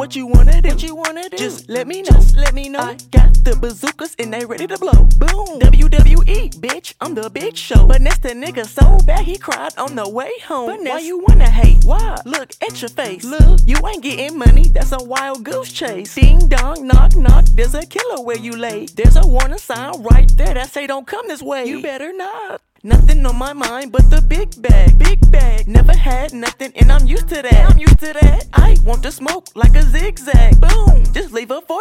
What you wanna do? What you wanna do? Just let me know. Just let me know. I got the bazookas and they ready to blow. Boom. WWE, bitch, I'm the big show. But next the nigga so bad he cried on the way home. But Why you wanna hate? Why? Look at your face. Look. you ain't getting money. That's a wild goose chase. Ding dong, knock knock. There's a killer where you lay. There's a warning sign right there that say don't come this way. You better not. Nothing on my mind but the big bag. Big bag. Never had nothing and I'm used to that. I'm used to that. I want to smoke like a zigzag. Boom.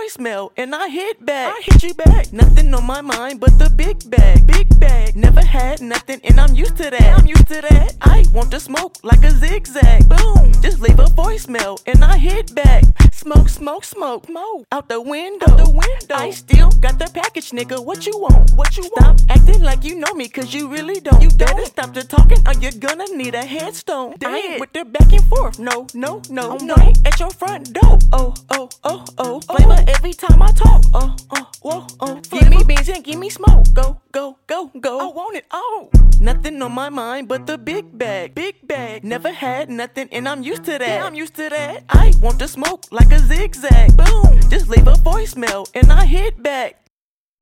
Voicemail and I hit back. I hit you back. Nothing on my mind but the big bag. Big bag. Never had nothing and I'm used to that. I'm used to that. I want to smoke like a zigzag. Boom. Just leave a voicemail and I hit back. Smoke, smoke, smoke, smoke. Out the window. Out the window. I still got the package, nigga. What you want? What you Stop want? Stop acting like you know me, cause you really don't. You better don't. stop the talking or you're gonna need a headstone. I ain't with the back and forth. No, no, no, I'm no. right At your front door. Oh, oh, oh, oh. oh. oh Flavor every time I talk. Oh, oh, whoa, oh. Give me beans and give me smoke. Go, go, go, go. I want it all. Nothing on my mind but the big bag. Big bag. Never had nothing and I'm used to that. Yeah, I'm used to that. I want to smoke like a zigzag. Boom. Just leave a voicemail and I hit back.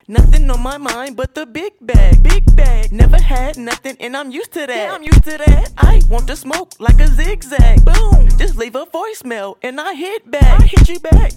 Nothing on my mind but the big bag. Big bag. Never had nothing and I'm used to that. Yeah, I'm used to that. I want to smoke like a zigzag. Boom. Just leave a voicemail and I hit back. I hit you back.